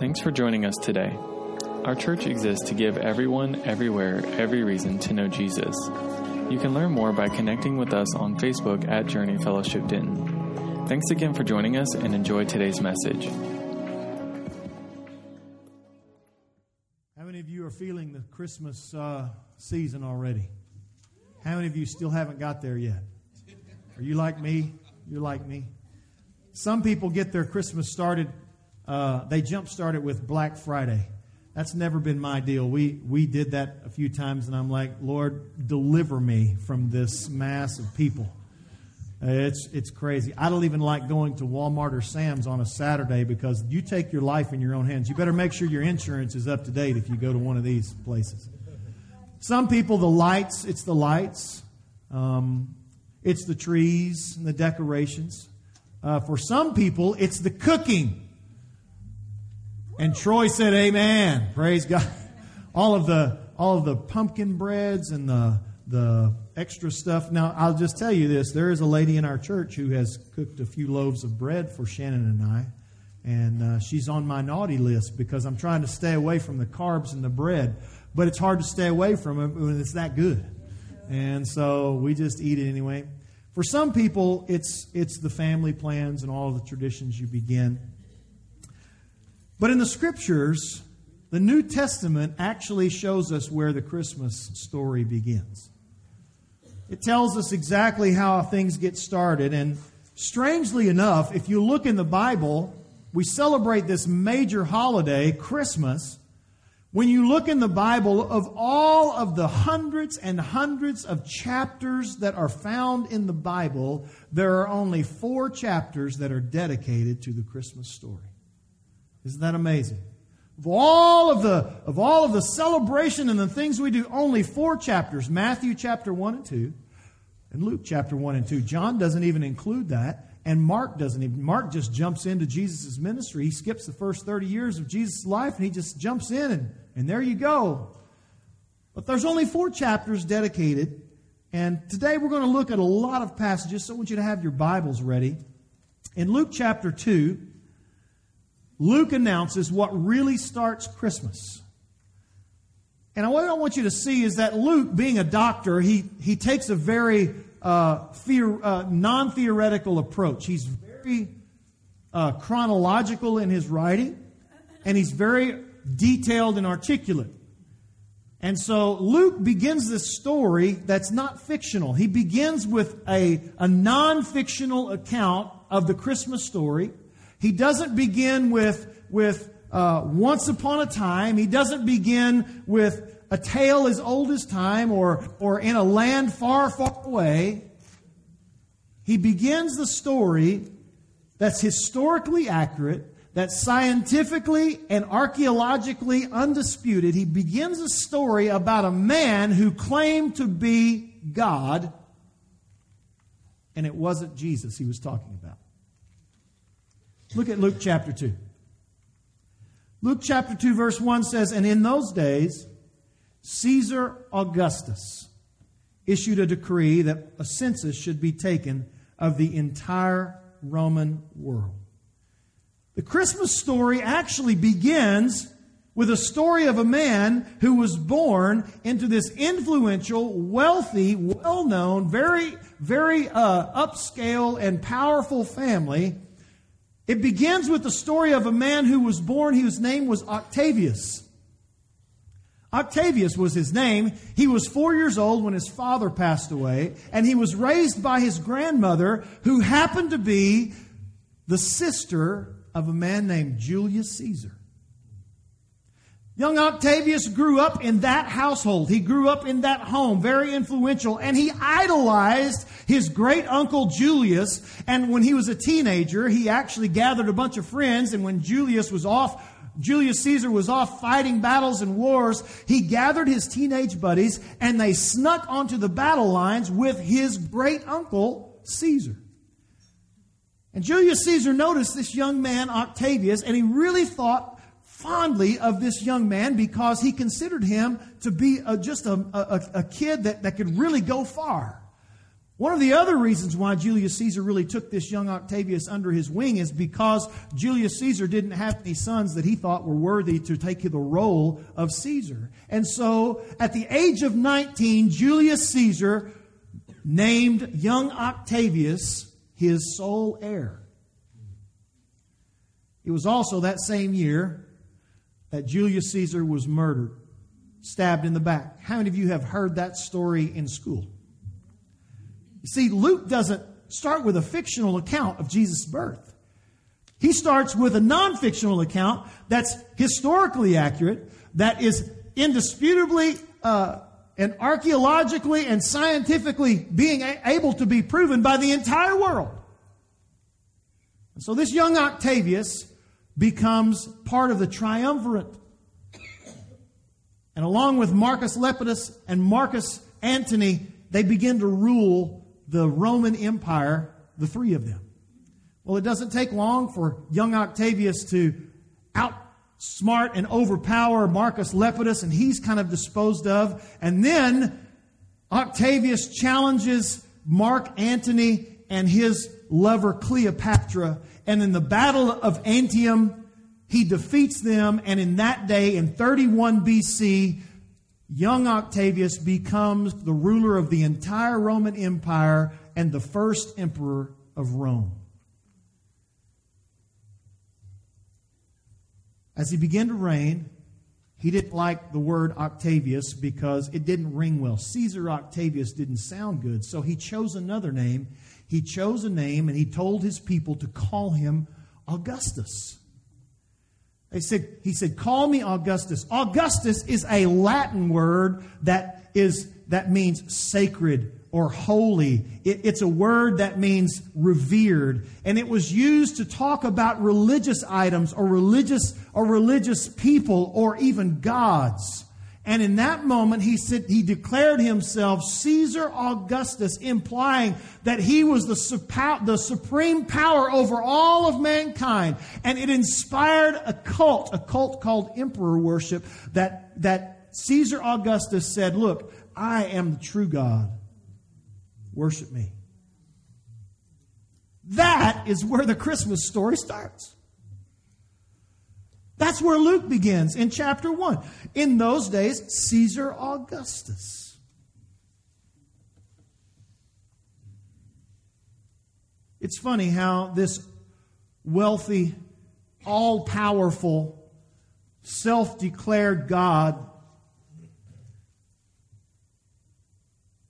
Thanks for joining us today. Our church exists to give everyone, everywhere, every reason to know Jesus. You can learn more by connecting with us on Facebook at Journey Fellowship Denton. Thanks again for joining us and enjoy today's message. How many of you are feeling the Christmas uh, season already? How many of you still haven't got there yet? Are you like me? You're like me. Some people get their Christmas started, uh, they jump started with Black Friday. That's never been my deal. We, we did that a few times, and I'm like, Lord, deliver me from this mass of people. It's, it's crazy. I don't even like going to Walmart or Sam's on a Saturday because you take your life in your own hands. You better make sure your insurance is up to date if you go to one of these places. Some people, the lights, it's the lights, um, it's the trees and the decorations. Uh, for some people, it's the cooking. And Troy said, Amen. Praise God. All of the all of the pumpkin breads and the the extra stuff. Now, I'll just tell you this: there is a lady in our church who has cooked a few loaves of bread for Shannon and I, and uh, she's on my naughty list because I'm trying to stay away from the carbs and the bread. But it's hard to stay away from it when it's that good, and so we just eat it anyway. For some people, it's it's the family plans and all the traditions you begin. But in the scriptures, the New Testament actually shows us where the Christmas story begins. It tells us exactly how things get started. And strangely enough, if you look in the Bible, we celebrate this major holiday, Christmas. When you look in the Bible, of all of the hundreds and hundreds of chapters that are found in the Bible, there are only four chapters that are dedicated to the Christmas story. Isn't that amazing? Of all of the of all of the celebration and the things we do, only four chapters: Matthew chapter one and two, and Luke chapter one and two. John doesn't even include that, and Mark doesn't even. Mark just jumps into Jesus' ministry. He skips the first thirty years of Jesus' life, and he just jumps in, and and there you go. But there's only four chapters dedicated, and today we're going to look at a lot of passages. So I want you to have your Bibles ready. In Luke chapter two. Luke announces what really starts Christmas. And what I want you to see is that Luke, being a doctor, he, he takes a very uh, theor- uh, non theoretical approach. He's very uh, chronological in his writing, and he's very detailed and articulate. And so Luke begins this story that's not fictional. He begins with a, a non fictional account of the Christmas story. He doesn't begin with, with uh, once upon a time. He doesn't begin with a tale as old as time or, or in a land far, far away. He begins the story that's historically accurate, that's scientifically and archaeologically undisputed. He begins a story about a man who claimed to be God, and it wasn't Jesus he was talking about. Look at Luke chapter 2. Luke chapter 2, verse 1 says, And in those days, Caesar Augustus issued a decree that a census should be taken of the entire Roman world. The Christmas story actually begins with a story of a man who was born into this influential, wealthy, well known, very, very uh, upscale and powerful family. It begins with the story of a man who was born, whose name was Octavius. Octavius was his name. He was four years old when his father passed away, and he was raised by his grandmother, who happened to be the sister of a man named Julius Caesar. Young Octavius grew up in that household. He grew up in that home, very influential, and he idolized his great uncle Julius. And when he was a teenager, he actually gathered a bunch of friends, and when Julius was off Julius Caesar was off fighting battles and wars, he gathered his teenage buddies and they snuck onto the battle lines with his great uncle Caesar. And Julius Caesar noticed this young man, Octavius, and he really thought fondly of this young man because he considered him to be a, just a, a, a kid that, that could really go far. One of the other reasons why Julius Caesar really took this young Octavius under his wing is because Julius Caesar didn't have any sons that he thought were worthy to take the role of Caesar. And so, at the age of 19, Julius Caesar named young Octavius his sole heir. It was also that same year that Julius Caesar was murdered, stabbed in the back. How many of you have heard that story in school? You see, Luke doesn't start with a fictional account of Jesus' birth. He starts with a non fictional account that's historically accurate, that is indisputably uh, and archaeologically and scientifically being a- able to be proven by the entire world. And so this young Octavius becomes part of the triumvirate. And along with Marcus Lepidus and Marcus Antony, they begin to rule the Roman Empire, the three of them. Well, it doesn't take long for young Octavius to outsmart and overpower Marcus Lepidus, and he's kind of disposed of. And then Octavius challenges Mark Antony and his lover Cleopatra. And in the Battle of Actium, he defeats them. And in that day, in 31 BC, young Octavius becomes the ruler of the entire Roman Empire and the first emperor of Rome. As he began to reign, he didn't like the word Octavius because it didn't ring well. Caesar Octavius didn't sound good, so he chose another name. He chose a name and he told his people to call him Augustus. They said, he said, call me Augustus. Augustus is a Latin word that is, that means sacred or holy. It, it's a word that means revered. And it was used to talk about religious items or religious, or religious people or even gods. And in that moment, he said, he declared himself Caesar Augustus, implying that he was the, the supreme power over all of mankind. And it inspired a cult, a cult called emperor worship that, that Caesar Augustus said, look, I am the true God. Worship me. That is where the Christmas story starts. That's where Luke begins in chapter 1. In those days, Caesar Augustus. It's funny how this wealthy, all powerful, self declared God,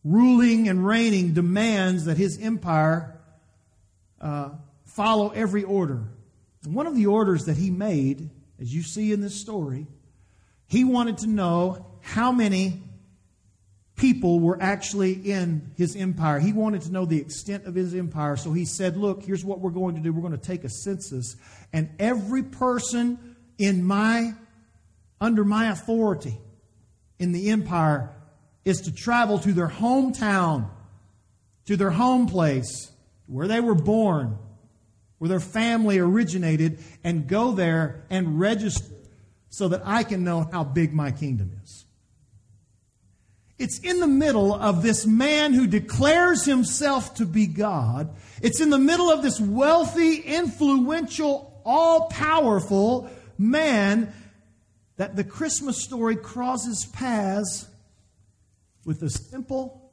ruling and reigning, demands that his empire uh, follow every order. One of the orders that he made as you see in this story, he wanted to know how many people were actually in his empire. He wanted to know the extent of his empire. So he said, Look, here's what we're going to do. We're going to take a census, and every person in my under my authority in the empire is to travel to their hometown, to their home place, where they were born, where their family originated and go there and register so that I can know how big my kingdom is. It's in the middle of this man who declares himself to be God. It's in the middle of this wealthy, influential, all powerful man that the Christmas story crosses paths with a simple,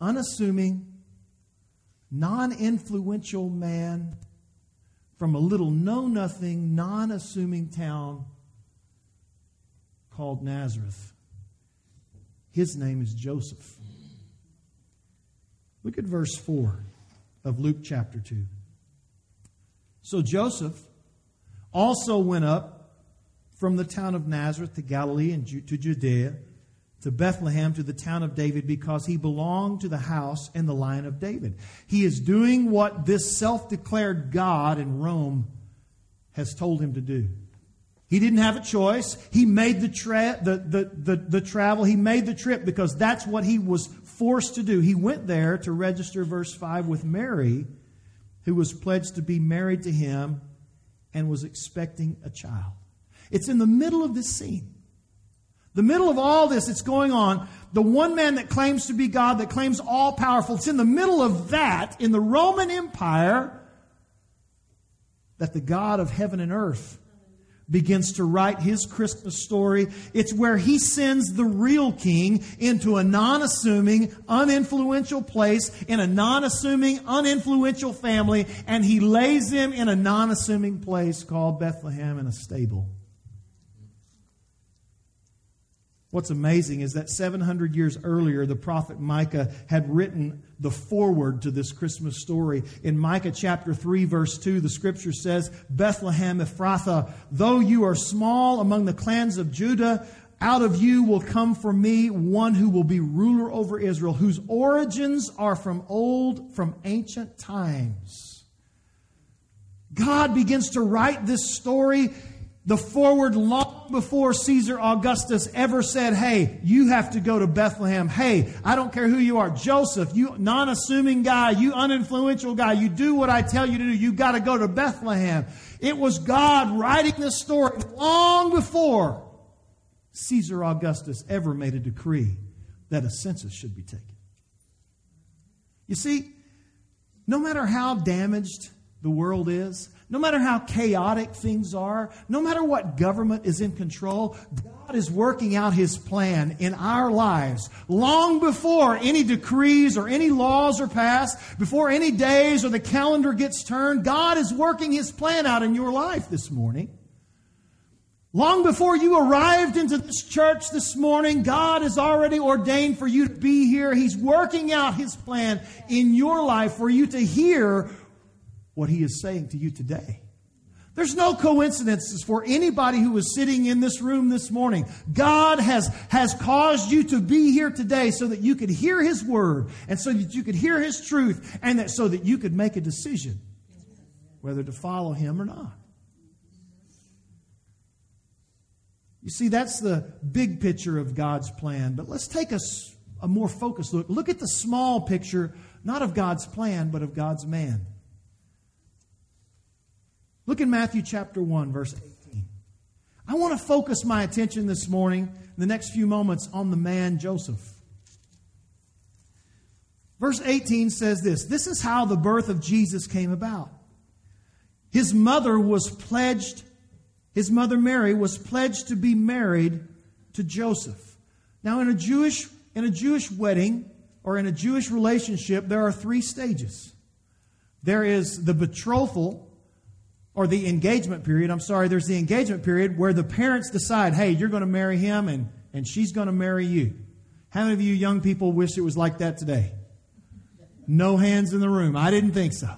unassuming, non influential man from a little know nothing, non assuming town called Nazareth. His name is Joseph. Look at verse 4 of Luke chapter 2. So Joseph also went up from the town of Nazareth to Galilee and to Judea to Bethlehem, to the town of David, because he belonged to the house and the line of David. He is doing what this self declared God in Rome has told him to do. He didn't have a choice. He made the, tra- the, the, the, the travel, he made the trip because that's what he was forced to do. He went there to register, verse 5, with Mary, who was pledged to be married to him and was expecting a child. It's in the middle of this scene The middle of all this that's going on, the one man that claims to be God, that claims all powerful, it's in the middle of that, in the Roman Empire, that the God of heaven and earth begins to write his Christmas story. It's where he sends the real king into a non assuming, uninfluential place, in a non assuming, uninfluential family, and he lays him in a non assuming place called Bethlehem in a stable. What's amazing is that 700 years earlier, the prophet Micah had written the foreword to this Christmas story. In Micah chapter 3, verse 2, the scripture says, Bethlehem Ephrathah, though you are small among the clans of Judah, out of you will come for me one who will be ruler over Israel, whose origins are from old, from ancient times. God begins to write this story the foreword long before Caesar Augustus ever said, Hey, you have to go to Bethlehem. Hey, I don't care who you are. Joseph, you non assuming guy, you uninfluential guy, you do what I tell you to do. You got to go to Bethlehem. It was God writing this story long before Caesar Augustus ever made a decree that a census should be taken. You see, no matter how damaged the world is, no matter how chaotic things are, no matter what government is in control, God is working out His plan in our lives long before any decrees or any laws are passed, before any days or the calendar gets turned. God is working His plan out in your life this morning. Long before you arrived into this church this morning, God has already ordained for you to be here. He's working out His plan in your life for you to hear what he is saying to you today. There's no coincidences for anybody who is sitting in this room this morning. God has, has caused you to be here today so that you could hear His word and so that you could hear His truth and that so that you could make a decision whether to follow Him or not. You see, that's the big picture of God's plan. But let's take a, a more focused look. Look at the small picture, not of God's plan, but of God's man. Look in Matthew chapter 1, verse 18. I want to focus my attention this morning, in the next few moments, on the man Joseph. Verse 18 says this This is how the birth of Jesus came about. His mother was pledged, his mother Mary was pledged to be married to Joseph. Now, in a Jewish, in a Jewish wedding or in a Jewish relationship, there are three stages. There is the betrothal, or the engagement period, I'm sorry, there's the engagement period where the parents decide, hey, you're going to marry him and, and she's going to marry you. How many of you young people wish it was like that today? No hands in the room. I didn't think so.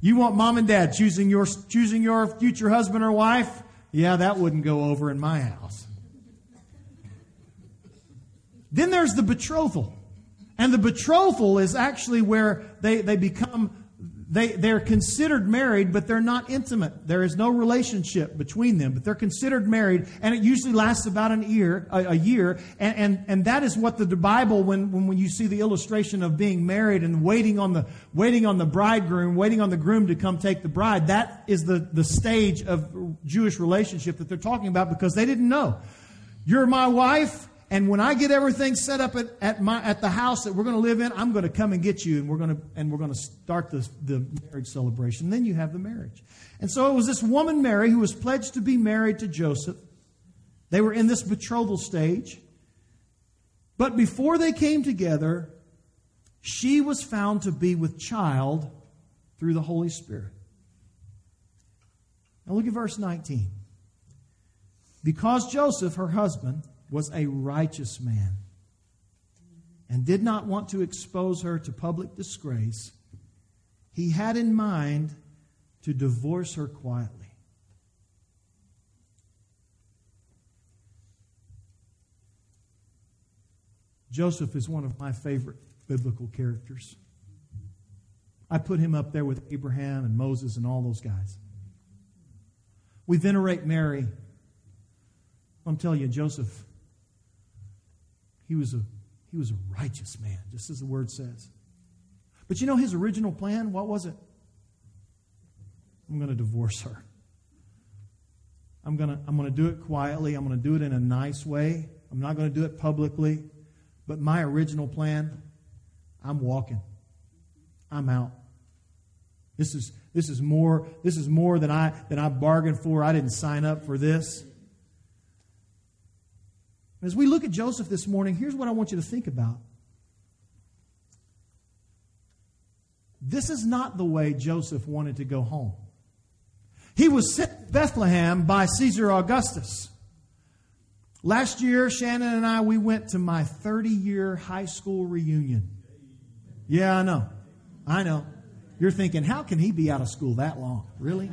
You want mom and dad choosing your, choosing your future husband or wife? Yeah, that wouldn't go over in my house. Then there's the betrothal. And the betrothal is actually where they, they become they, they're considered married, but they're not intimate. There is no relationship between them, but they're considered married, and it usually lasts about an year, a, a year. And, and, and that is what the, the Bible, when, when, when you see the illustration of being married and waiting on the, waiting on the bridegroom, waiting on the groom to come take the bride, that is the, the stage of Jewish relationship that they're talking about because they didn't know. You're my wife, and when I get everything set up at, at, my, at the house that we're going to live in, I'm going to come and get you, and we're going to, and we're going to start the, the marriage celebration. Then you have the marriage. And so it was this woman, Mary, who was pledged to be married to Joseph. They were in this betrothal stage. But before they came together, she was found to be with child through the Holy Spirit. Now look at verse 19. Because Joseph, her husband, was a righteous man and did not want to expose her to public disgrace, he had in mind to divorce her quietly. Joseph is one of my favorite biblical characters. I put him up there with Abraham and Moses and all those guys. We venerate Mary. I'm telling you, Joseph he was a, he was a righteous man, just as the word says. But you know his original plan? What was it? I'm going to divorce her. I'm going to, I'm going to do it quietly. I'm going to do it in a nice way. I'm not going to do it publicly. But my original plan, I'm walking. I'm out. This is this is more this is more than I than I bargained for. I didn't sign up for this. As we look at Joseph this morning, here's what I want you to think about. This is not the way Joseph wanted to go home. He was sent to Bethlehem by Caesar Augustus. Last year, Shannon and I, we went to my 30 year high school reunion. Yeah, I know. I know. You're thinking, how can he be out of school that long? Really?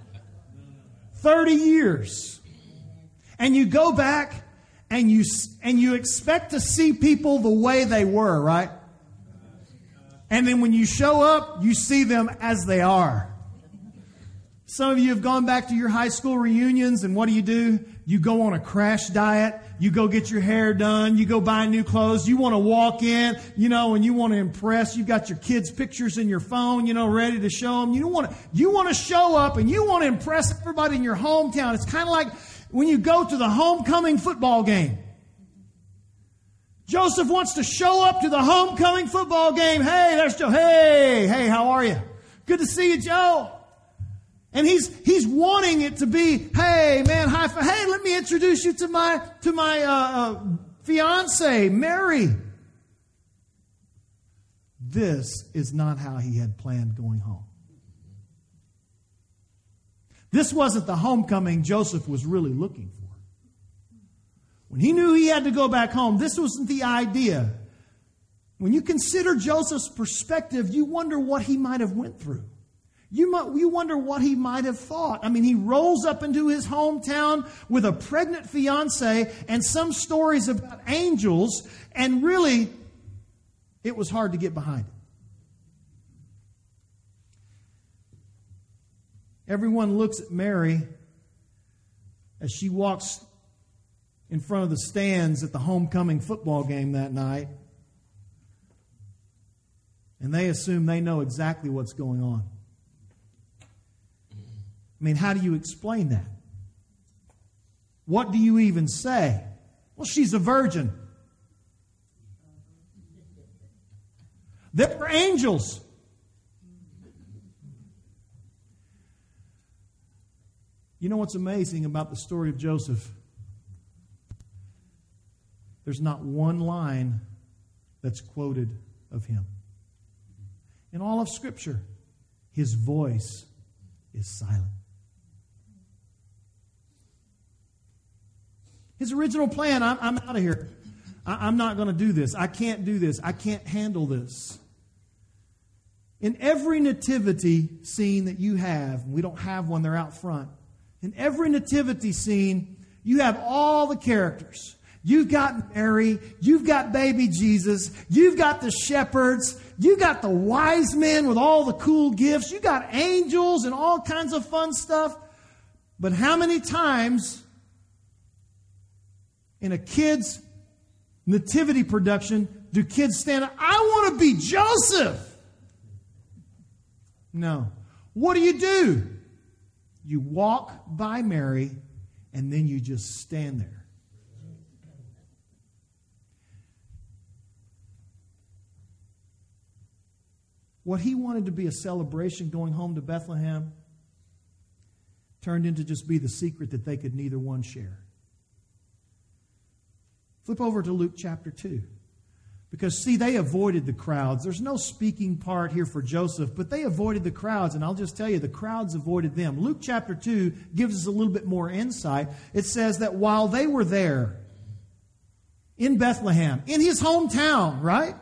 30 years. And you go back and you, and you expect to see people the way they were, right? And then when you show up, you see them as they are. Some of you have gone back to your high school reunions, and what do you do? You go on a crash diet. You go get your hair done. You go buy new clothes. You want to walk in, you know, and you want to impress. You've got your kids' pictures in your phone, you know, ready to show them. You want to, you want to show up and you want to impress everybody in your hometown. It's kind of like when you go to the homecoming football game. Joseph wants to show up to the homecoming football game. Hey, there's Joe. Hey, hey, how are you? Good to see you, Joe. And he's, he's wanting it to be, hey, man, five. Hey, let me introduce you to my, to my, uh, uh, fiance, Mary. This is not how he had planned going home. This wasn't the homecoming Joseph was really looking for. When he knew he had to go back home, this wasn't the idea. When you consider Joseph's perspective, you wonder what he might have went through. You, might, you wonder what he might have thought. I mean, he rolls up into his hometown with a pregnant fiance and some stories about angels, and really, it was hard to get behind it. Everyone looks at Mary as she walks in front of the stands at the homecoming football game that night. And they assume they know exactly what's going on. I mean, how do you explain that? What do you even say? Well, she's a virgin. There were angels. You know what's amazing about the story of Joseph? There's not one line that's quoted of him. In all of Scripture, his voice is silent. His original plan I'm, I'm out of here. I, I'm not going to do this. I can't do this. I can't handle this. In every nativity scene that you have, we don't have one, they're out front. In every nativity scene, you have all the characters. You've got Mary, you've got baby Jesus, you've got the shepherds, you got the wise men with all the cool gifts, you got angels and all kinds of fun stuff. But how many times in a kid's nativity production do kids stand up? I want to be Joseph. No. What do you do? You walk by Mary and then you just stand there. What he wanted to be a celebration going home to Bethlehem turned into just be the secret that they could neither one share. Flip over to Luke chapter 2. Because, see, they avoided the crowds. There's no speaking part here for Joseph, but they avoided the crowds. And I'll just tell you, the crowds avoided them. Luke chapter 2 gives us a little bit more insight. It says that while they were there in Bethlehem, in his hometown, right?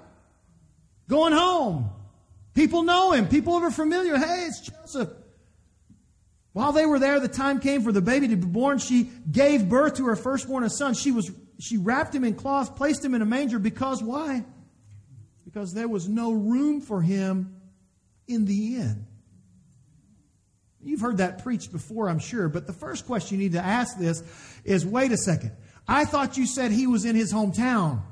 Going home. People know him. People are familiar. Hey, it's Joseph. While they were there, the time came for the baby to be born. She gave birth to her firstborn, a son. She was she wrapped him in cloth, placed him in a manger because why? Because there was no room for him in the inn. You've heard that preached before, I'm sure, but the first question you need to ask this is wait a second. I thought you said he was in his hometown.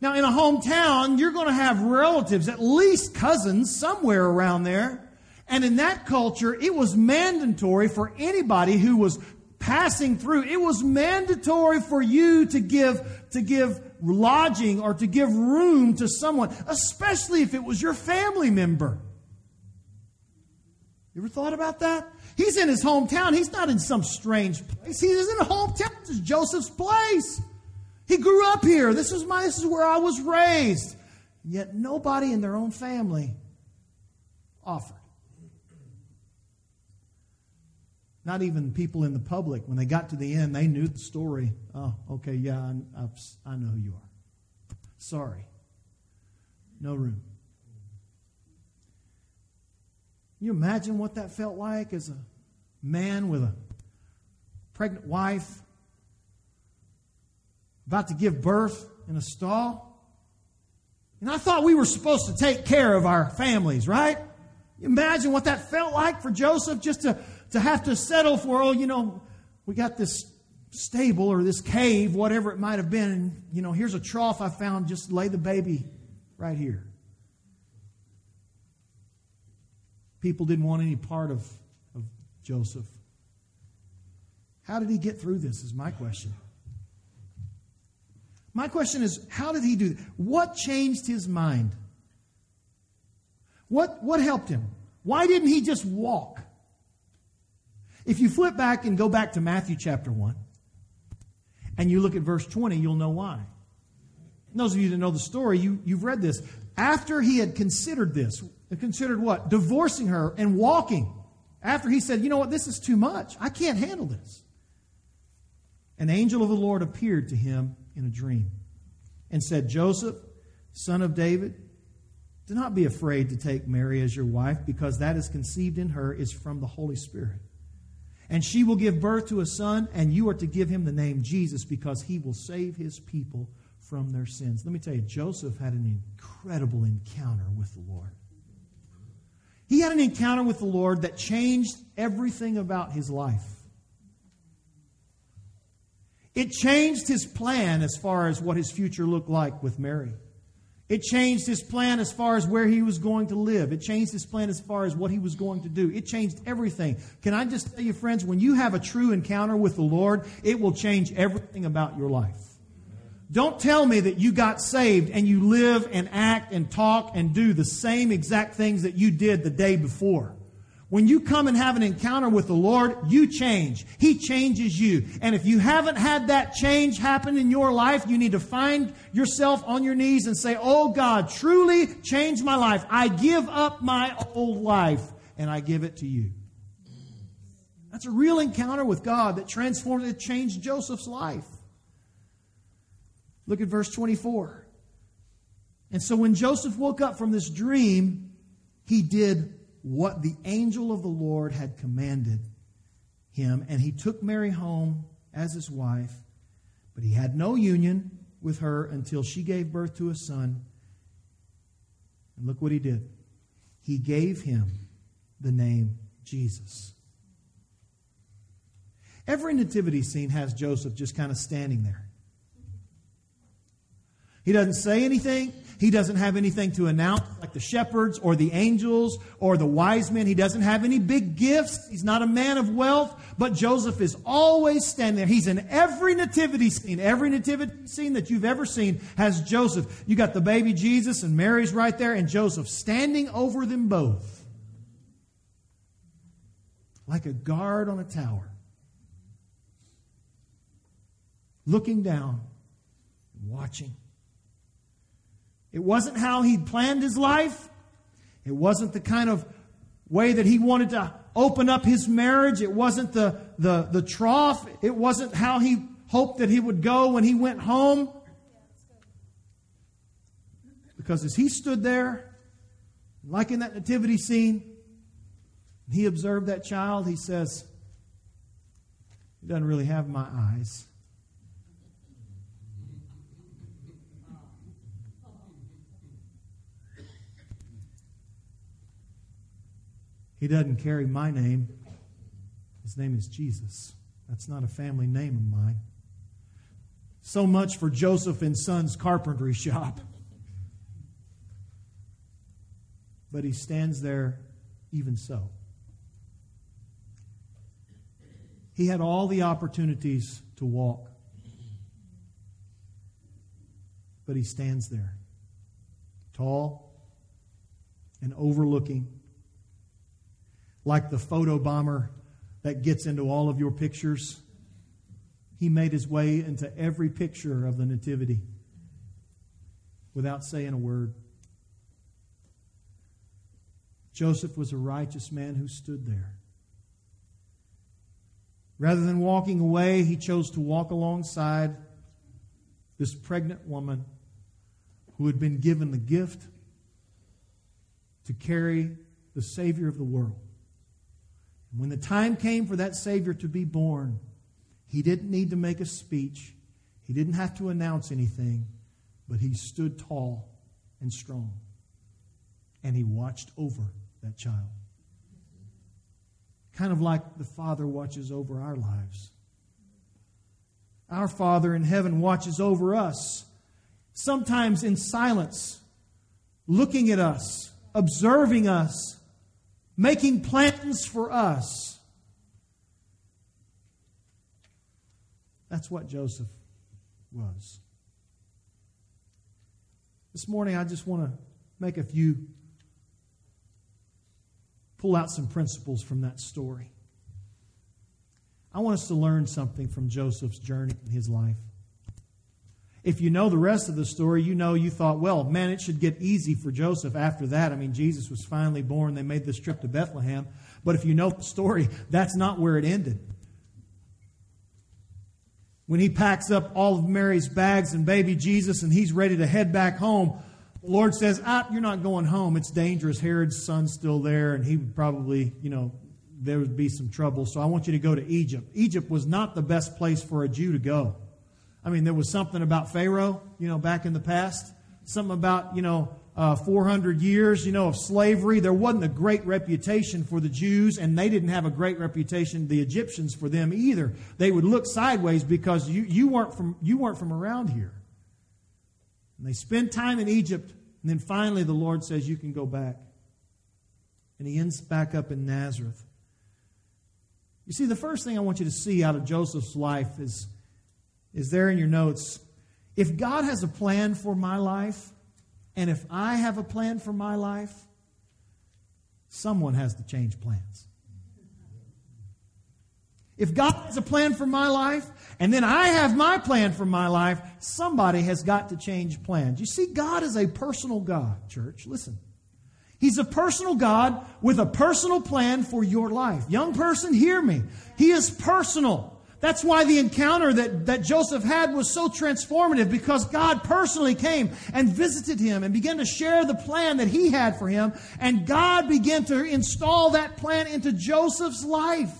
Now, in a hometown, you're going to have relatives, at least cousins, somewhere around there. And in that culture, it was mandatory for anybody who was passing through. It was mandatory for you to give, to give lodging or to give room to someone, especially if it was your family member. You ever thought about that? He's in his hometown. He's not in some strange place. He's in a hometown. This is Joseph's place. He grew up here. This is my this is where I was raised. Yet nobody in their own family offered. Not even people in the public. When they got to the end, they knew the story. Oh, okay, yeah, I, I, I know who you are. Sorry. No room. You imagine what that felt like as a man with a pregnant wife about to give birth in a stall? And I thought we were supposed to take care of our families, right? Imagine what that felt like for Joseph just to, to have to settle for, oh, you know, we got this stable or this cave, whatever it might have been. And, you know, here's a trough I found, just lay the baby right here. People didn't want any part of, of Joseph. How did he get through this, is my question. My question is, how did he do that? What changed his mind? What, what helped him? Why didn't he just walk? If you flip back and go back to Matthew chapter 1, and you look at verse 20, you'll know why. Those of you that know the story, you, you've read this. After he had considered this, considered what? Divorcing her and walking. After he said, you know what, this is too much. I can't handle this. An angel of the Lord appeared to him in a dream and said, Joseph, son of David, do not be afraid to take Mary as your wife, because that is conceived in her is from the Holy Spirit. And she will give birth to a son, and you are to give him the name Jesus, because he will save his people from their sins. Let me tell you, Joseph had an incredible encounter with the Lord. He had an encounter with the Lord that changed everything about his life. It changed his plan as far as what his future looked like with Mary. It changed his plan as far as where he was going to live. It changed his plan as far as what he was going to do. It changed everything. Can I just tell you, friends, when you have a true encounter with the Lord, it will change everything about your life. Don't tell me that you got saved and you live and act and talk and do the same exact things that you did the day before. When you come and have an encounter with the Lord, you change. He changes you. And if you haven't had that change happen in your life, you need to find yourself on your knees and say, Oh God, truly change my life. I give up my old life and I give it to you. That's a real encounter with God that transformed, it changed Joseph's life. Look at verse 24. And so when Joseph woke up from this dream, he did what the angel of the Lord had commanded him, and he took Mary home as his wife, but he had no union with her until she gave birth to a son. And look what he did. He gave him the name Jesus. Every nativity scene has Joseph just kind of standing there. He doesn't say anything. He doesn't have anything to announce like the shepherds or the angels or the wise men. He doesn't have any big gifts. He's not a man of wealth, but Joseph is always standing there. He's in every nativity scene. Every nativity scene that you've ever seen has Joseph. You got the baby Jesus and Mary's right there and Joseph standing over them both. Like a guard on a tower. Looking down, watching. It wasn't how he'd planned his life. It wasn't the kind of way that he wanted to open up his marriage. It wasn't the, the, the trough. It wasn't how he hoped that he would go when he went home. Because as he stood there, like in that nativity scene, he observed that child, he says, He doesn't really have my eyes. He doesn't carry my name. His name is Jesus. That's not a family name of mine. So much for Joseph and Sons carpentry shop. But he stands there even so. He had all the opportunities to walk. But he stands there, tall and overlooking, like the photo bomber that gets into all of your pictures. He made his way into every picture of the Nativity without saying a word. Joseph was a righteous man who stood there. Rather than walking away, he chose to walk alongside this pregnant woman who had been given the gift to carry the Savior of the world. When the time came for that Savior to be born, he didn't need to make a speech, he didn't have to announce anything, but he stood tall and strong. And he watched over that child. Kind of like the Father watches over our lives. Our Father in heaven watches over us, sometimes in silence, looking at us, observing us, making plans for us. That's what Joseph was. This morning, I just want to make a few pull out some principles from that story. I want us to learn something from Joseph's journey in his life. If you know the rest of the story, you know you thought, well, man, it should get easy for Joseph after that. I mean, Jesus was finally born. They made this trip to Bethlehem. But if you know the story, that's not where it ended. When he packs up all of Mary's bags and baby Jesus and he's ready to head back home, the Lord says, ah, you're not going home. It's dangerous. Herod's son's still there, and he would probably, you know, there would be some trouble. So I want you to go to Egypt. Egypt was not the best place for a Jew to go. I mean, there was something about Pharaoh, you know, back in the past. Something about, you know, uh, 400 years, you know, of slavery. There wasn't a great reputation for the Jews, and they didn't have a great reputation, the Egyptians, for them either. They would look sideways because you, you, weren't, from, you weren't from around here. And they spend time in Egypt, and then finally the Lord says, You can go back. And he ends back up in Nazareth. You see, the first thing I want you to see out of Joseph's life is, is there in your notes. If God has a plan for my life, and if I have a plan for my life, someone has to change plans. If God has a plan for my life, and then I have my plan for my life, somebody has got to change plans. You see, God is a personal God, church. Listen. He's a personal God with a personal plan for your life. Young person, hear me. He is personal. That's why the encounter that, that Joseph had was so transformative because God personally came and visited him and began to share the plan that he had for him. And God began to install that plan into Joseph's life.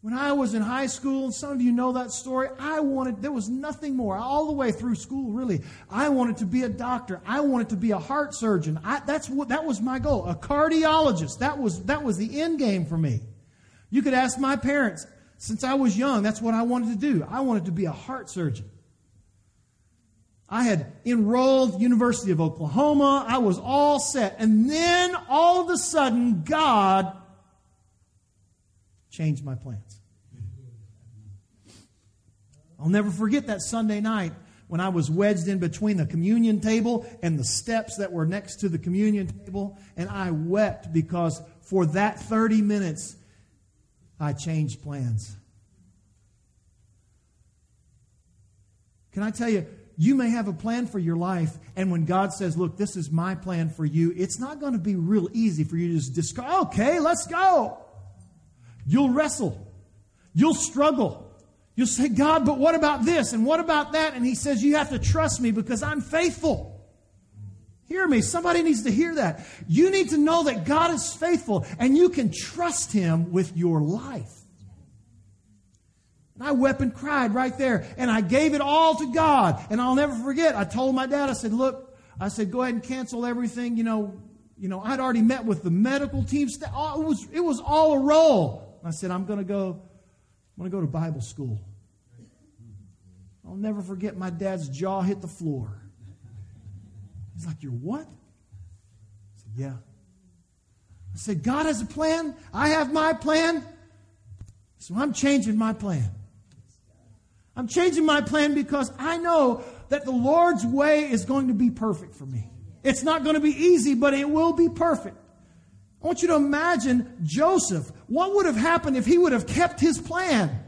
When I was in high school, and some of you know that story, I wanted, there was nothing more, all the way through school, really. I wanted to be a doctor. I wanted to be a heart surgeon. I, that's what, that was my goal. A cardiologist. That was, that was the end game for me. You could ask my parents. Since I was young, that's what I wanted to do. I wanted to be a heart surgeon. I had enrolled University of Oklahoma. I was all set. And then all of a sudden, God changed my plans. I'll never forget that Sunday night when I was wedged in between the communion table and the steps that were next to the communion table, and I wept because for that 30 minutes, I changed plans. Can I tell you, you may have a plan for your life, and when God says, Look, this is my plan for you, it's not going to be real easy for you to just discard, okay, let's go. You'll wrestle. You'll struggle. You'll say, God, but what about this and what about that? And He says, You have to trust me because I'm faithful. Hear me. Somebody needs to hear that. You need to know that God is faithful and you can trust Him with your life. And I wept and cried right there. And I gave it all to God. And I'll never forget. I told my dad, I said, look, I said, go ahead and cancel everything. You know, you know, I'd already met with the medical team. Oh, it was, it was all a roll. I said, I'm going to go, I'm going to go to Bible school. I'll never forget my dad's jaw hit the floor. He's like, You're what? I said, Yeah. I said, God has a plan. I have my plan. So I'm changing my plan. I'm changing my plan because I know that the Lord's way is going to be perfect for me. It's not going to be easy, but it will be perfect. I want you to imagine Joseph. What would have happened if he would have kept his plan?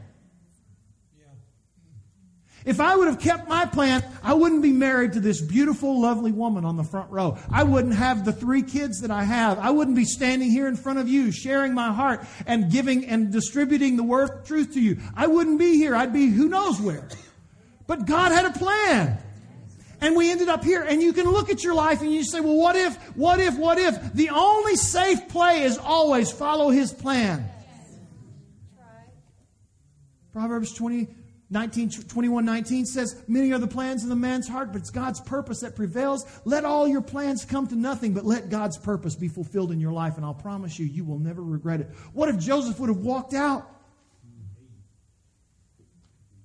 If I would have kept my plan, I wouldn't be married to this beautiful, lovely woman on the front row. I wouldn't have the three kids that I have. I wouldn't be standing here in front of you, sharing my heart and giving and distributing the word truth to you. I wouldn't be here. I'd be who knows where. But God had a plan. And we ended up here. And you can look at your life and you say, well, what if, what if, what if? The only safe play is always follow his plan. Proverbs 20, 19, 21 19 says, Many are the plans in the man's heart, but it's God's purpose that prevails. Let all your plans come to nothing, but let God's purpose be fulfilled in your life, and I'll promise you, you will never regret it. What if Joseph would have walked out?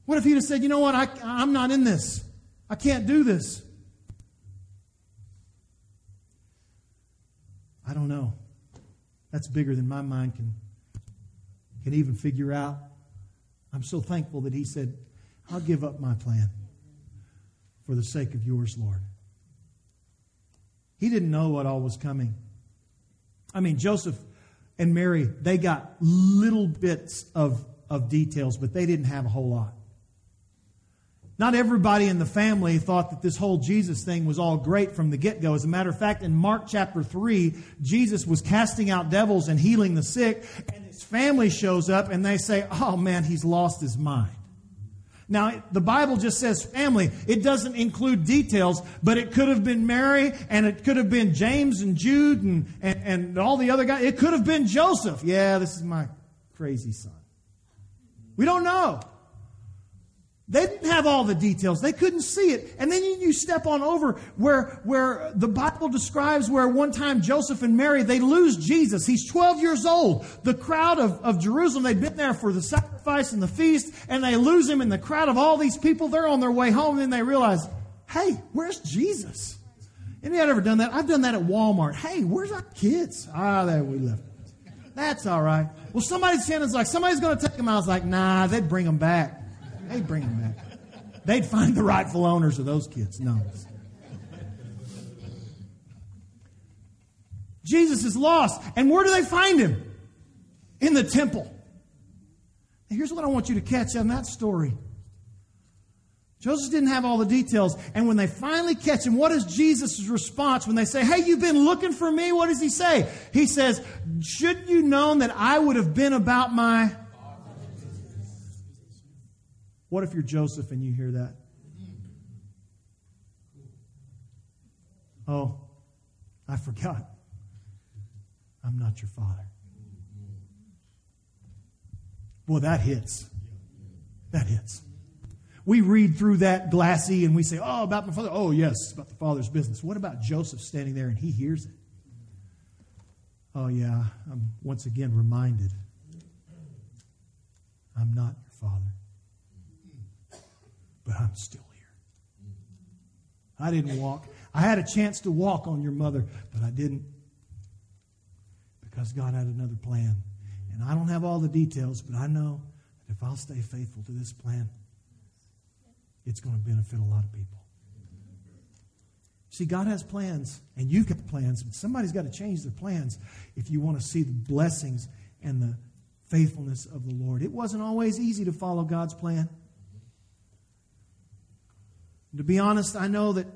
What if he'd have said, You know what? I, I'm not in this. I can't do this. I don't know. That's bigger than my mind can, can even figure out. I'm so thankful that he said, I'll give up my plan for the sake of yours, Lord. He didn't know what all was coming. I mean, Joseph and Mary, they got little bits of, of details, but they didn't have a whole lot. Not everybody in the family thought that this whole Jesus thing was all great from the get go. As a matter of fact, in Mark chapter 3, Jesus was casting out devils and healing the sick, and his family shows up and they say, Oh man, he's lost his mind. Now, the Bible just says family. It doesn't include details, but it could have been Mary and it could have been James and Jude and, and, and all the other guys. It could have been Joseph. Yeah, this is my crazy son. We don't know. They didn't have all the details. They couldn't see it. And then you, step on over where, where the Bible describes where one time Joseph and Mary, they lose Jesus. He's 12 years old. The crowd of, of Jerusalem, they'd been there for the sacrifice and the feast, and they lose him in the crowd of all these people. They're on their way home, and then they realize, hey, where's Jesus? Anybody ever done that? I've done that at Walmart. Hey, where's our kids? Ah, there we left. That's all right. Well, somebody's saying it's like, somebody's going to take them. I was like, nah, they'd bring them back. They'd bring them back. They'd find the rightful owners of those kids. No. Jesus is lost. And where do they find him? In the temple. Here's what I want you to catch on that story. Joseph didn't have all the details. And when they finally catch him, what is Jesus' response when they say, Hey, you've been looking for me? What does he say? He says, Should you known that I would have been about my what if you're Joseph and you hear that? Oh, I forgot. I'm not your father. Boy, that hits. That hits. We read through that glassy and we say, Oh, about my father. Oh, yes, about the father's business. What about Joseph standing there and he hears it? Oh, yeah, I'm once again reminded I'm not your father but I'm still here. I didn't walk. I had a chance to walk on your mother, but I didn't because God had another plan. And I don't have all the details, but I know that if I'll stay faithful to this plan, it's going to benefit a lot of people. See, God has plans, and you've got plans, but somebody's got to change their plans if you want to see the blessings and the faithfulness of the Lord. It wasn't always easy to follow God's plan. To be honest, I know that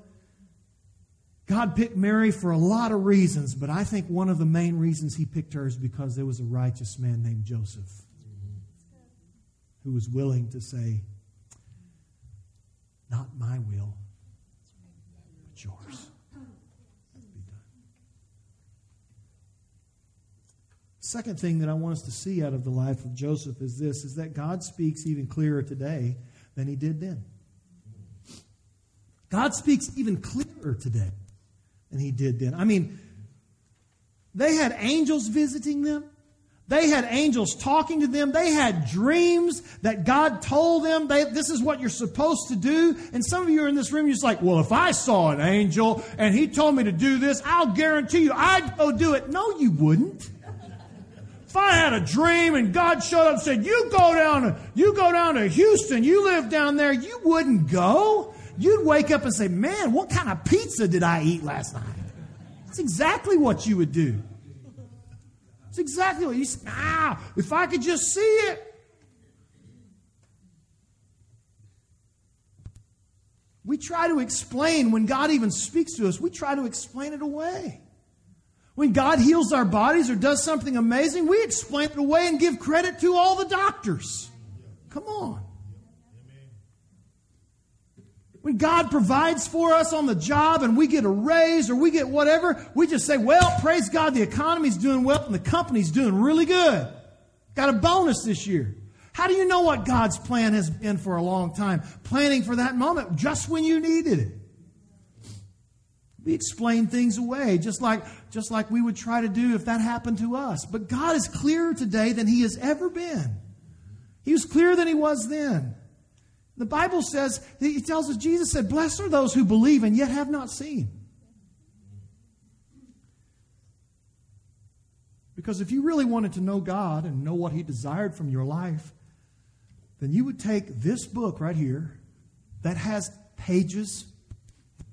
God picked Mary for a lot of reasons, but I think one of the main reasons he picked her is because there was a righteous man named Joseph who was willing to say, Not my will, but yours. Second thing that I want us to see out of the life of Joseph is this is that God speaks even clearer today than he did then. God speaks even clearer today than he did then. I mean, they had angels visiting them. They had angels talking to them. They had dreams that God told them, they, this is what you're supposed to do. And some of you are in this room, you're just like, well, if I saw an angel and he told me to do this, I'll guarantee you I'd go do it. No, you wouldn't. If I had a dream and God showed up and said, you go down you go down to Houston, you live down there, you wouldn't go. You'd wake up and say, man, what kind of pizza did I eat last night? That's exactly what you would do. It's exactly what you say. Ah, if I could just see it. We try to explain when God even speaks to us, we try to explain it away. When God heals our bodies or does something amazing, we explain it away and give credit to all the doctors. Come on. When God provides for us on the job and we get a raise or we get whatever, we just say, well, praise God, the economy's doing well and the company's doing really good. Got a bonus this year. How do you know what God's plan has been for a long time? Planning for that moment just when you needed it. We explain things away, just like, just like we would try to do if that happened to us. But God is clearer today than He has ever been. He was clearer than He was then. The Bible says, He tells us, Jesus said, Blessed are those who believe and yet have not seen. Because if you really wanted to know God and know what He desired from your life, then you would take this book right here that has pages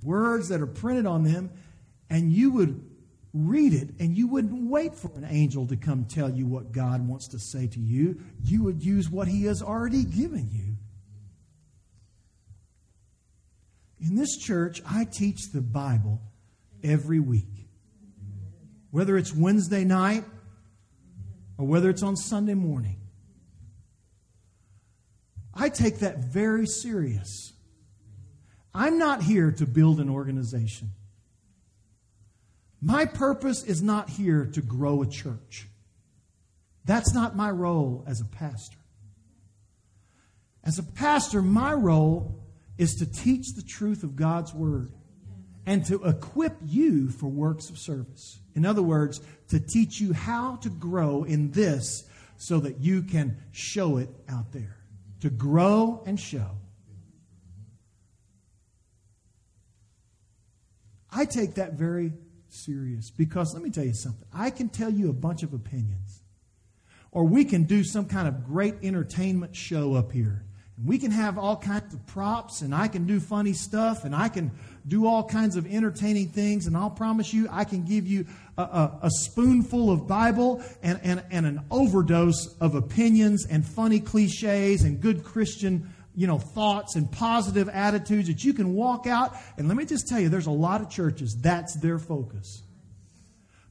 words that are printed on them, and you would read it and you wouldn't wait for an angel to come tell you what God wants to say to you. You would use what He has already given you. In this church, I teach the Bible every week. Whether it's Wednesday night or whether it's on Sunday morning. I take that very serious. I'm not here to build an organization. My purpose is not here to grow a church. That's not my role as a pastor. As a pastor, my role is to teach the truth of God's Word and to equip you for works of service. In other words, to teach you how to grow in this so that you can show it out there. To grow and show. I take that very serious because let me tell you something. I can tell you a bunch of opinions. Or we can do some kind of great entertainment show up here. We can have all kinds of props and I can do funny stuff and I can do all kinds of entertaining things. And I'll promise you, I can give you a, a, a spoonful of Bible and, and, and an overdose of opinions and funny cliches and good Christian you know, thoughts and positive attitudes that you can walk out. And let me just tell you, there's a lot of churches, that's their focus.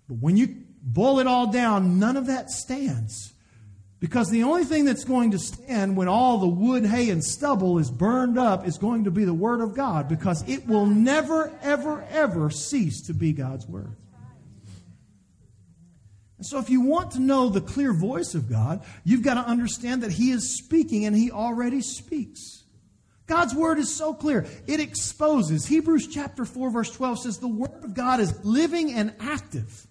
But when you boil it all down, none of that stands. Because the only thing that's going to stand when all the wood, hay, and stubble is burned up is going to be the Word of God because it will never, ever, ever cease to be God's Word. And so, if you want to know the clear voice of God, you've got to understand that He is speaking and He already speaks. God's word is so clear. It exposes. Hebrews chapter 4, verse 12 says, The word of God is living and active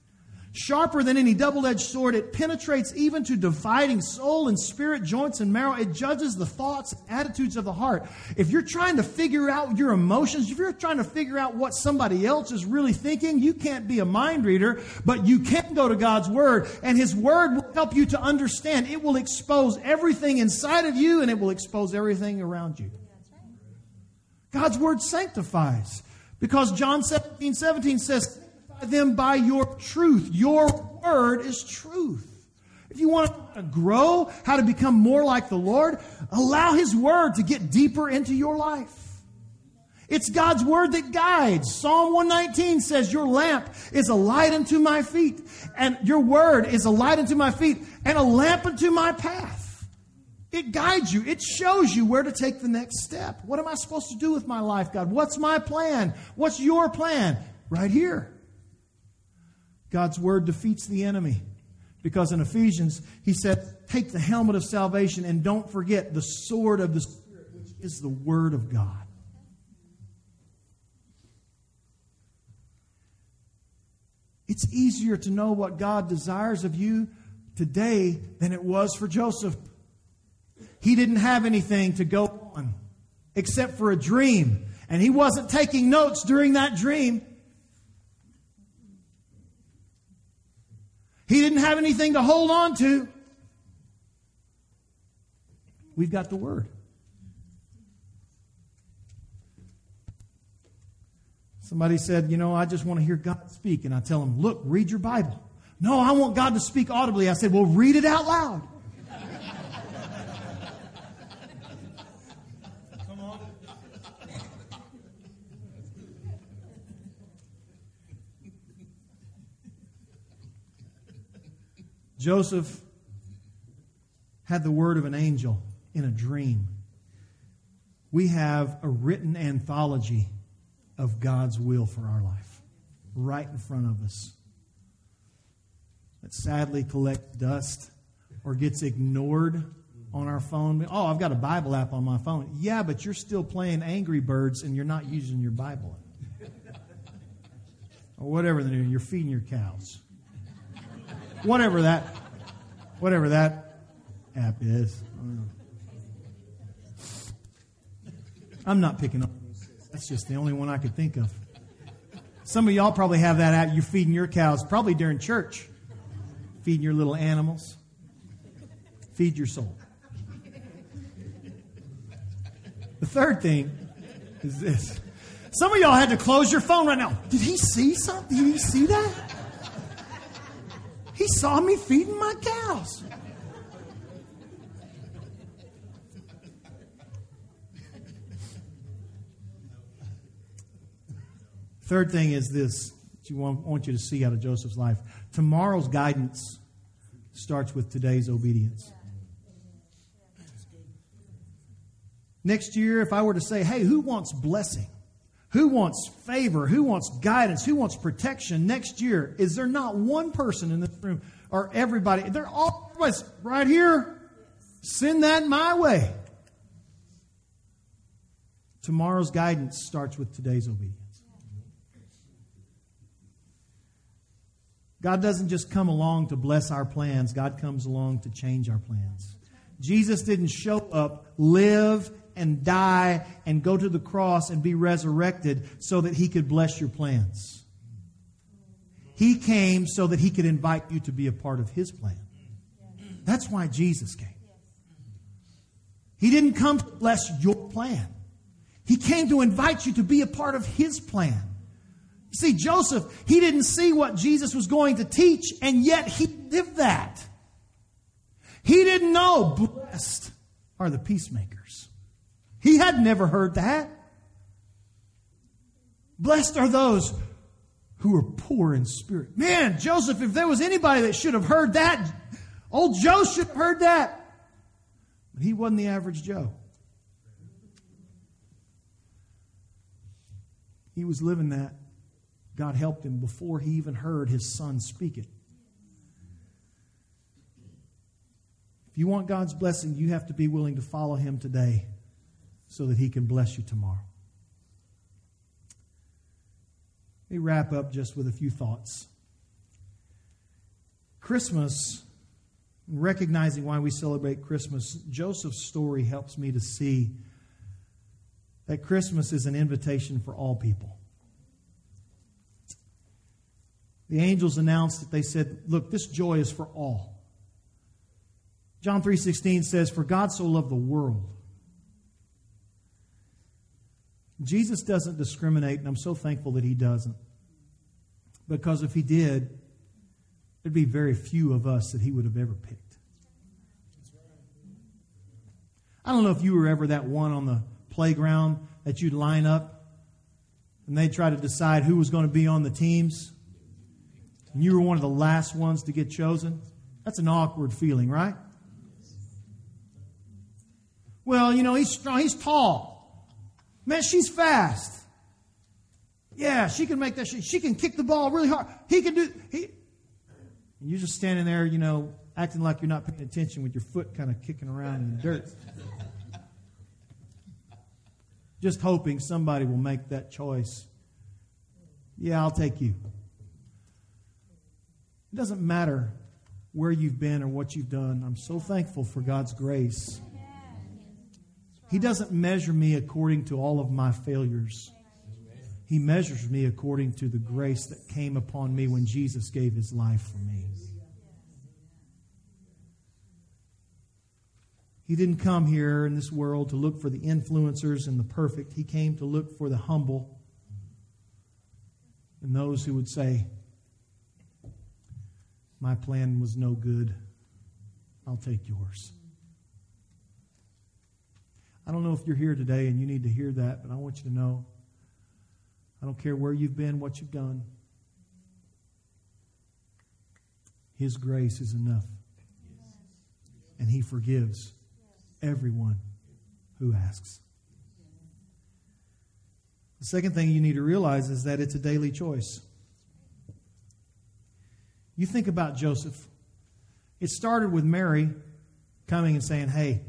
Sharper than any double edged sword, it penetrates even to dividing soul and spirit, joints and marrow. It judges the thoughts attitudes of the heart. If you're trying to figure out your emotions, if you're trying to figure out what somebody else is really thinking, you can't be a mind reader, but you can go to God's Word, and His Word will help you to understand. It will expose everything inside of you, and it will expose everything around you. God's Word sanctifies. Because John 17, 17 says, them by your truth. Your word is truth. If you want to grow, how to become more like the Lord, allow His word to get deeper into your life. It's God's word that guides. Psalm 119 says, Your lamp is a light unto my feet, and your word is a light unto my feet, and a lamp unto my path. It guides you. It shows you where to take the next step. What am I supposed to do with my life, God? What's my plan? What's your plan? Right here. God's word defeats the enemy. Because in Ephesians, he said, Take the helmet of salvation and don't forget the sword of the Spirit, which is the word of God. It's easier to know what God desires of you today than it was for Joseph. He didn't have anything to go on except for a dream. And he wasn't taking notes during that dream. He didn't have anything to hold on to. We've got the Word. Somebody said, You know, I just want to hear God speak. And I tell them, Look, read your Bible. No, I want God to speak audibly. I said, Well, read it out loud. Joseph had the word of an angel in a dream. We have a written anthology of God's will for our life right in front of us that sadly collects dust or gets ignored on our phone. Oh, I've got a Bible app on my phone. Yeah, but you're still playing Angry Birds and you're not using your Bible. or whatever they're doing. You're feeding your cows. Whatever that, whatever that app is. I'm not picking up. That's just the only one I could think of. Some of y'all probably have that app. You're feeding your cows, probably during church feeding your little animals. Feed your soul. The third thing is this. Some of y'all had to close your phone right now. Did he see something? Did he see that? Saw me feeding my cows. Third thing is this I want you to see out of Joseph's life. Tomorrow's guidance starts with today's obedience. Next year, if I were to say, hey, who wants blessing? Who wants favor? Who wants guidance? Who wants protection next year? Is there not one person in this room or everybody? They're right here. Send that my way. Tomorrow's guidance starts with today's obedience. God doesn't just come along to bless our plans, God comes along to change our plans. Jesus didn't show up, live, and die, and go to the cross and be resurrected so that he could bless your plans. He came so that he could invite you to be a part of his plan. That's why Jesus came. He didn't come to bless your plan. He came to invite you to be a part of his plan. See, Joseph, he didn't see what Jesus was going to teach, and yet he lived that. He didn't know blessed are the peacemakers. He had never heard that. Blessed are those who are poor in spirit. Man, Joseph, if there was anybody that should have heard that, old Joe should have heard that. But he wasn't the average Joe. He was living that. God helped him before he even heard his son speak it. If you want God's blessing, you have to be willing to follow him today so that he can bless you tomorrow. Let me wrap up just with a few thoughts. Christmas, recognizing why we celebrate Christmas, Joseph's story helps me to see that Christmas is an invitation for all people. the angels announced that they said, Look, this joy is for all. John 3:16 says, For God so loved the world. Jesus doesn't discriminate, and I'm so thankful that he doesn't. Because if he did, there'd be very few of us that he would have ever picked. I don't know if you were ever that one on the playground that you'd line up and they'd try to decide who was going to be on the teams and you were one of the last ones to get chosen, that's an awkward feeling, right? Well, you know, he's strong, he's tall. Man, she's fast. Yeah, she can make that. She, she can kick the ball really hard. He can do. He, and you're just standing there, you know, acting like you're not paying attention with your foot kind of kicking around in the dirt. just hoping somebody will make that choice. Yeah, I'll take you. It doesn't matter where you've been or what you've done. I'm so thankful for God's grace. He doesn't measure me according to all of my failures. He measures me according to the grace that came upon me when Jesus gave his life for me. He didn't come here in this world to look for the influencers and the perfect. He came to look for the humble and those who would say, My plan was no good. I'll take yours. I don't know if you're here today and you need to hear that, but I want you to know I don't care where you've been, what you've done. His grace is enough. And He forgives everyone who asks. The second thing you need to realize is that it's a daily choice. You think about Joseph. It started with Mary coming and saying, Hey,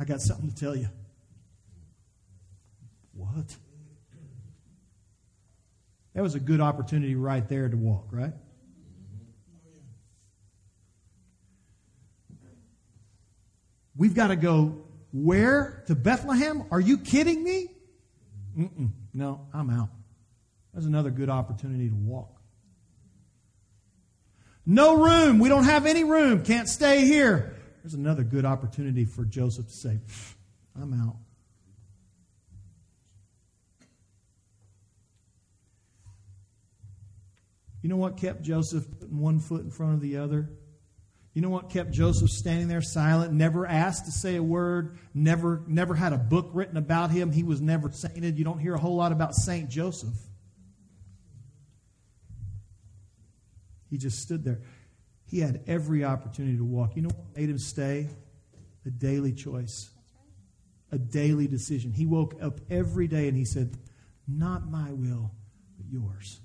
I got something to tell you. What? That was a good opportunity right there to walk, right? We've got to go where? To Bethlehem? Are you kidding me? Mm-mm. No, I'm out. That's another good opportunity to walk. No room. We don't have any room. Can't stay here. There's another good opportunity for Joseph to say, I'm out. You know what kept Joseph putting one foot in front of the other? You know what kept Joseph standing there silent, never asked to say a word, never, never had a book written about him. He was never sainted. You don't hear a whole lot about Saint Joseph. He just stood there. He had every opportunity to walk. You know what made him stay? A daily choice, a daily decision. He woke up every day and he said, Not my will, but yours.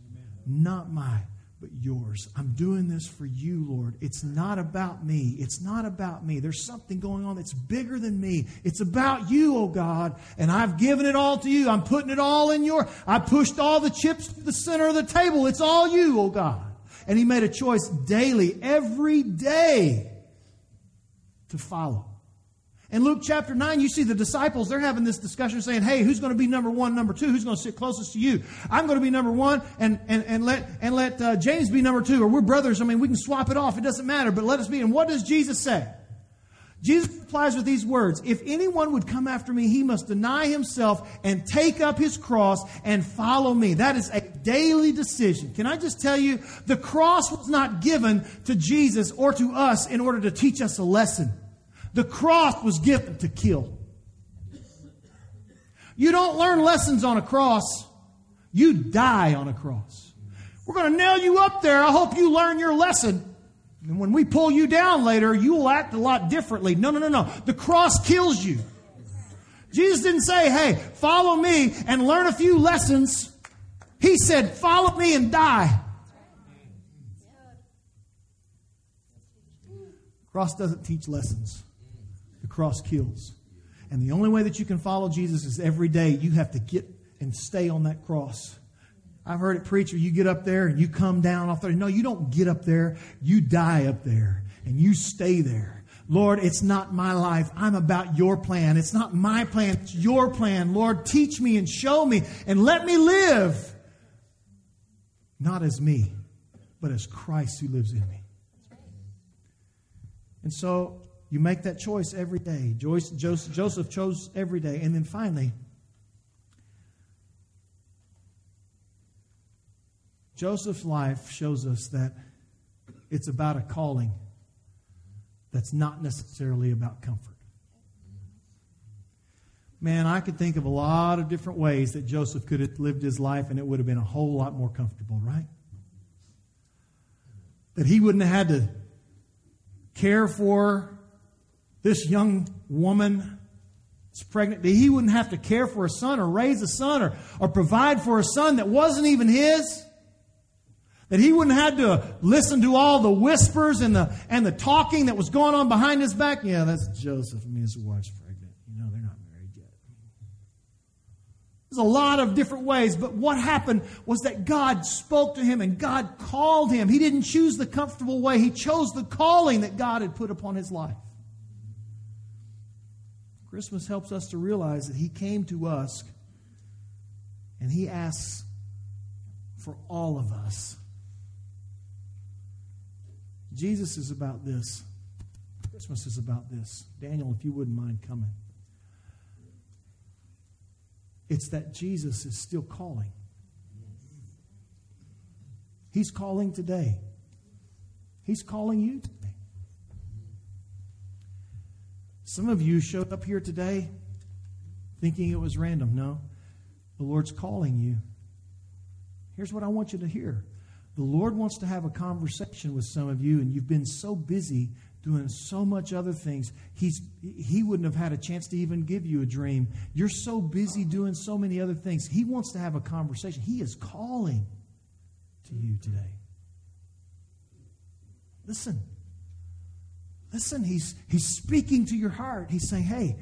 Not my but yours. I'm doing this for you, Lord. It's not about me. It's not about me. There's something going on that's bigger than me. It's about you, oh God. And I've given it all to you. I'm putting it all in your. I pushed all the chips to the center of the table. It's all you, oh God. And he made a choice daily, every day, to follow. In Luke chapter 9, you see the disciples, they're having this discussion saying, hey, who's going to be number one, number two? Who's going to sit closest to you? I'm going to be number one and, and, and let, and let uh, James be number two. Or we're brothers. I mean, we can swap it off. It doesn't matter, but let us be. And what does Jesus say? Jesus replies with these words If anyone would come after me, he must deny himself and take up his cross and follow me. That is a daily decision. Can I just tell you, the cross was not given to Jesus or to us in order to teach us a lesson. The cross was given to kill. You don't learn lessons on a cross, you die on a cross. We're going to nail you up there. I hope you learn your lesson. And when we pull you down later, you will act a lot differently. No, no, no, no. The cross kills you. Jesus didn't say, hey, follow me and learn a few lessons. He said, follow me and die. The Cross doesn't teach lessons. The cross kills. And the only way that you can follow Jesus is every day you have to get and stay on that cross. I've heard it preached, you get up there and you come down off there. No, you don't get up there. You die up there and you stay there. Lord, it's not my life. I'm about your plan. It's not my plan. It's your plan. Lord, teach me and show me and let me live. Not as me, but as Christ who lives in me. And so you make that choice every day. Joseph chose every day. And then finally, Joseph's life shows us that it's about a calling that's not necessarily about comfort. Man, I could think of a lot of different ways that Joseph could have lived his life and it would have been a whole lot more comfortable, right? That he wouldn't have had to care for this young woman is pregnant, that he wouldn't have to care for a son or raise a son or, or provide for a son that wasn't even his. That he wouldn't have to listen to all the whispers and the, and the talking that was going on behind his back. Yeah, that's Joseph. Mean, his wife's pregnant. You know, they're not married yet. There's a lot of different ways, but what happened was that God spoke to him and God called him. He didn't choose the comfortable way, he chose the calling that God had put upon his life. Christmas helps us to realize that He came to us and He asks for all of us. Jesus is about this. Christmas is about this. Daniel, if you wouldn't mind coming. It's that Jesus is still calling. He's calling today. He's calling you today. Some of you showed up here today thinking it was random. No, the Lord's calling you. Here's what I want you to hear the Lord wants to have a conversation with some of you, and you've been so busy doing so much other things. He's, he wouldn't have had a chance to even give you a dream. You're so busy doing so many other things. He wants to have a conversation. He is calling to you today. Listen. Listen, he's, he's speaking to your heart. He's saying, hey,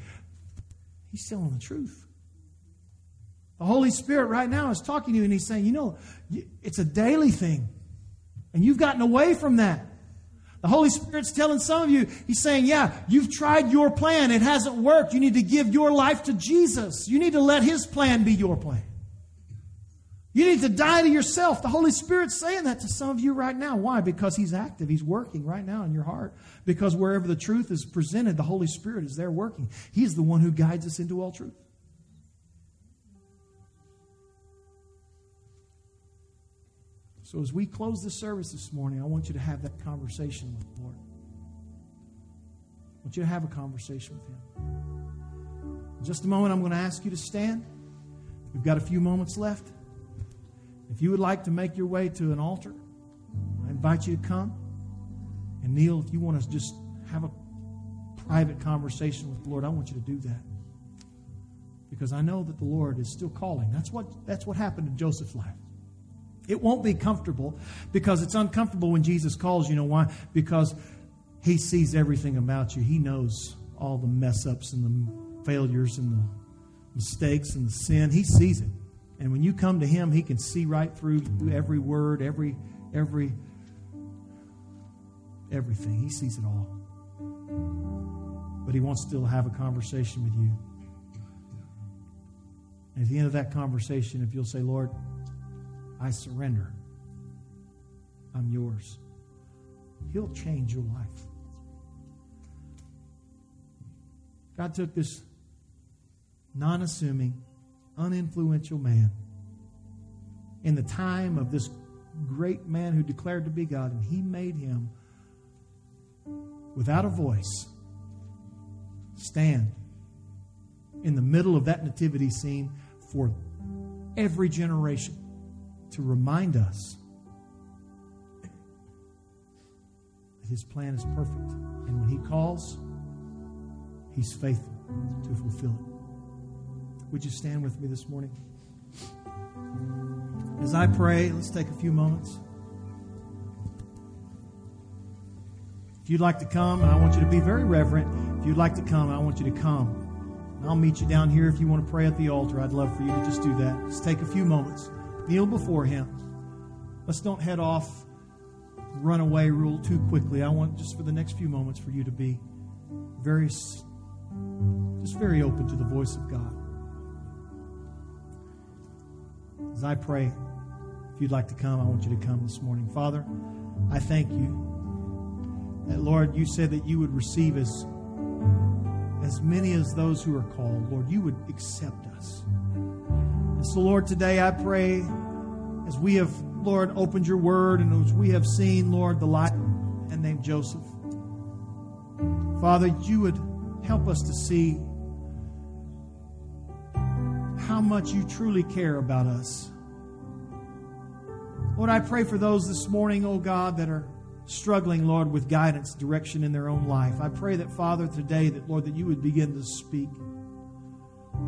he's telling the truth. The Holy Spirit right now is talking to you and he's saying, you know, it's a daily thing. And you've gotten away from that. The Holy Spirit's telling some of you, He's saying, Yeah, you've tried your plan. It hasn't worked. You need to give your life to Jesus. You need to let His plan be your plan. You need to die to yourself. The Holy Spirit's saying that to some of you right now. Why? Because He's active. He's working right now in your heart. Because wherever the truth is presented, the Holy Spirit is there working. He's the one who guides us into all truth. So as we close the service this morning, I want you to have that conversation with the Lord. I want you to have a conversation with Him. In just a moment, I'm going to ask you to stand. We've got a few moments left. If you would like to make your way to an altar, I invite you to come. And Neil, if you want to just have a private conversation with the Lord, I want you to do that. Because I know that the Lord is still calling. That's what, that's what happened in Joseph's life. It won't be comfortable because it's uncomfortable when Jesus calls. You know why? Because He sees everything about you. He knows all the mess ups and the failures and the mistakes and the sin. He sees it. And when you come to Him, He can see right through every word, every, every, everything. He sees it all. But He wants to still have a conversation with you. And at the end of that conversation, if you'll say, Lord, I surrender. I'm yours. He'll change your life. God took this non assuming, uninfluential man in the time of this great man who declared to be God, and he made him without a voice stand in the middle of that nativity scene for every generation to remind us that His plan is perfect. And when He calls, He's faithful to fulfill it. Would you stand with me this morning? As I pray, let's take a few moments. If you'd like to come, and I want you to be very reverent, if you'd like to come, I want you to come. I'll meet you down here if you want to pray at the altar. I'd love for you to just do that. Just take a few moments kneel before Him. Let's don't head off, run away real too quickly. I want just for the next few moments for you to be very, just very open to the voice of God. As I pray, if you'd like to come, I want you to come this morning. Father, I thank you that, Lord, you said that you would receive as, as many as those who are called. Lord, you would accept us. So, Lord, today I pray as we have, Lord, opened your word and as we have seen, Lord, the life and named Joseph. Father, you would help us to see how much you truly care about us. Lord, I pray for those this morning, oh God, that are struggling, Lord, with guidance, direction in their own life. I pray that, Father, today, that, Lord, that you would begin to speak.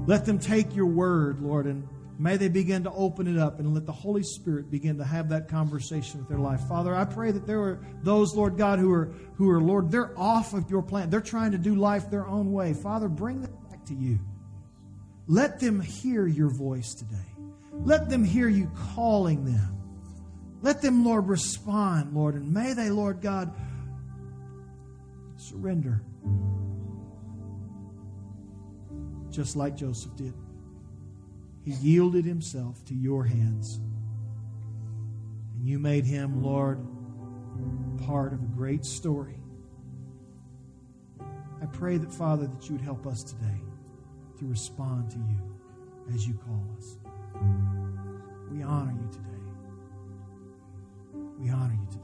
Let them take your word, Lord, and May they begin to open it up and let the Holy Spirit begin to have that conversation with their life. Father, I pray that there are those, Lord God, who are who are, Lord, they're off of your plan. They're trying to do life their own way. Father, bring them back to you. Let them hear your voice today. Let them hear you calling them. Let them, Lord, respond, Lord, and may they, Lord God, surrender. Just like Joseph did. He yielded himself to your hands. And you made him, Lord, part of a great story. I pray that, Father, that you would help us today to respond to you as you call us. We honor you today. We honor you today.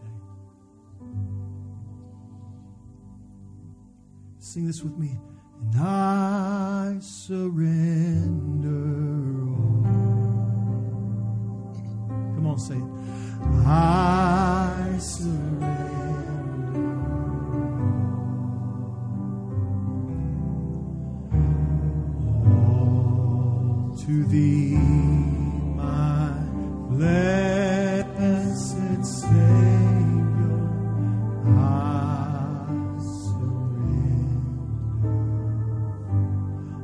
Sing this with me. And I surrender on, say it. I surrender all to thee, my blessed Savior. I surrender.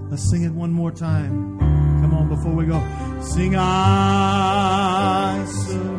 Let's sing it one more time. Come on, before we go. Sing, I surrender.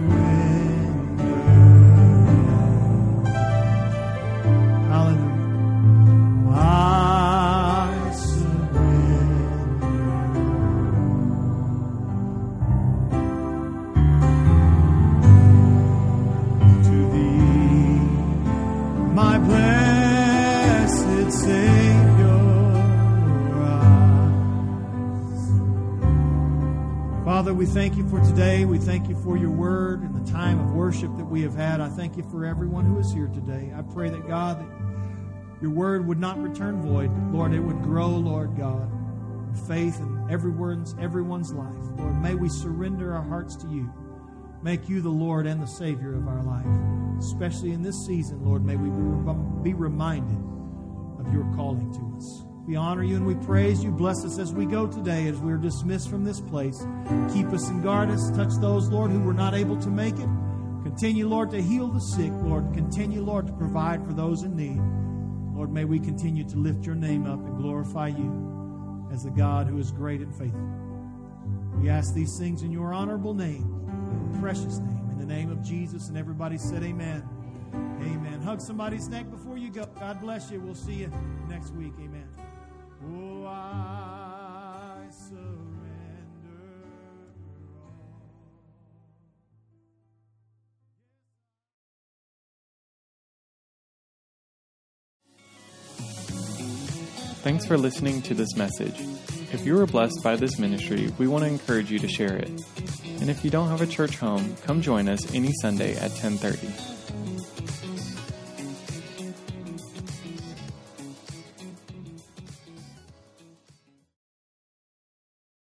For today. We thank you for your word and the time of worship that we have had. I thank you for everyone who is here today. I pray that God, that your word would not return void. Lord, it would grow, Lord God, in faith in everyone's everyone's life. Lord, may we surrender our hearts to you. Make you the Lord and the Savior of our life. Especially in this season, Lord, may we be reminded of your calling to us. We honor you and we praise you. Bless us as we go today, as we're dismissed from this place. Keep us and guard us. Touch those, Lord, who were not able to make it. Continue, Lord, to heal the sick, Lord. Continue, Lord, to provide for those in need. Lord, may we continue to lift your name up and glorify you as the God who is great and faithful. We ask these things in your honorable name, your precious name, in the name of Jesus. And everybody said, Amen. Amen. Hug somebody's neck before you go. God bless you. We'll see you next week. Amen. Thanks for listening to this message. If you were blessed by this ministry, we want to encourage you to share it. And if you don't have a church home, come join us any Sunday at 1030.